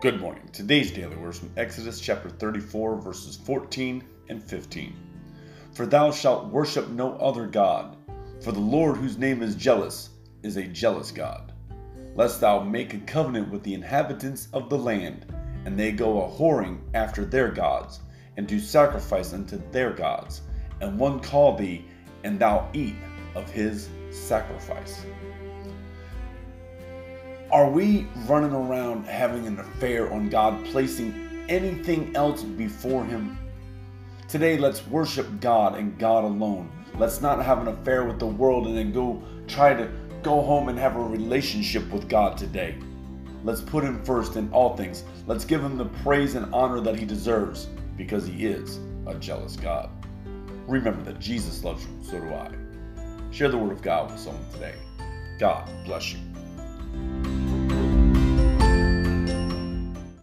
Good morning. Today's daily verse from Exodus chapter 34, verses 14 and 15. For thou shalt worship no other God, for the Lord whose name is jealous is a jealous God. Lest thou make a covenant with the inhabitants of the land, and they go a whoring after their gods, and do sacrifice unto their gods, and one call thee, and thou eat of his sacrifice. Are we running around having an affair on God, placing anything else before Him? Today, let's worship God and God alone. Let's not have an affair with the world and then go try to go home and have a relationship with God today. Let's put Him first in all things. Let's give Him the praise and honor that He deserves because He is a jealous God. Remember that Jesus loves you, so do I. Share the Word of God with someone today. God bless you.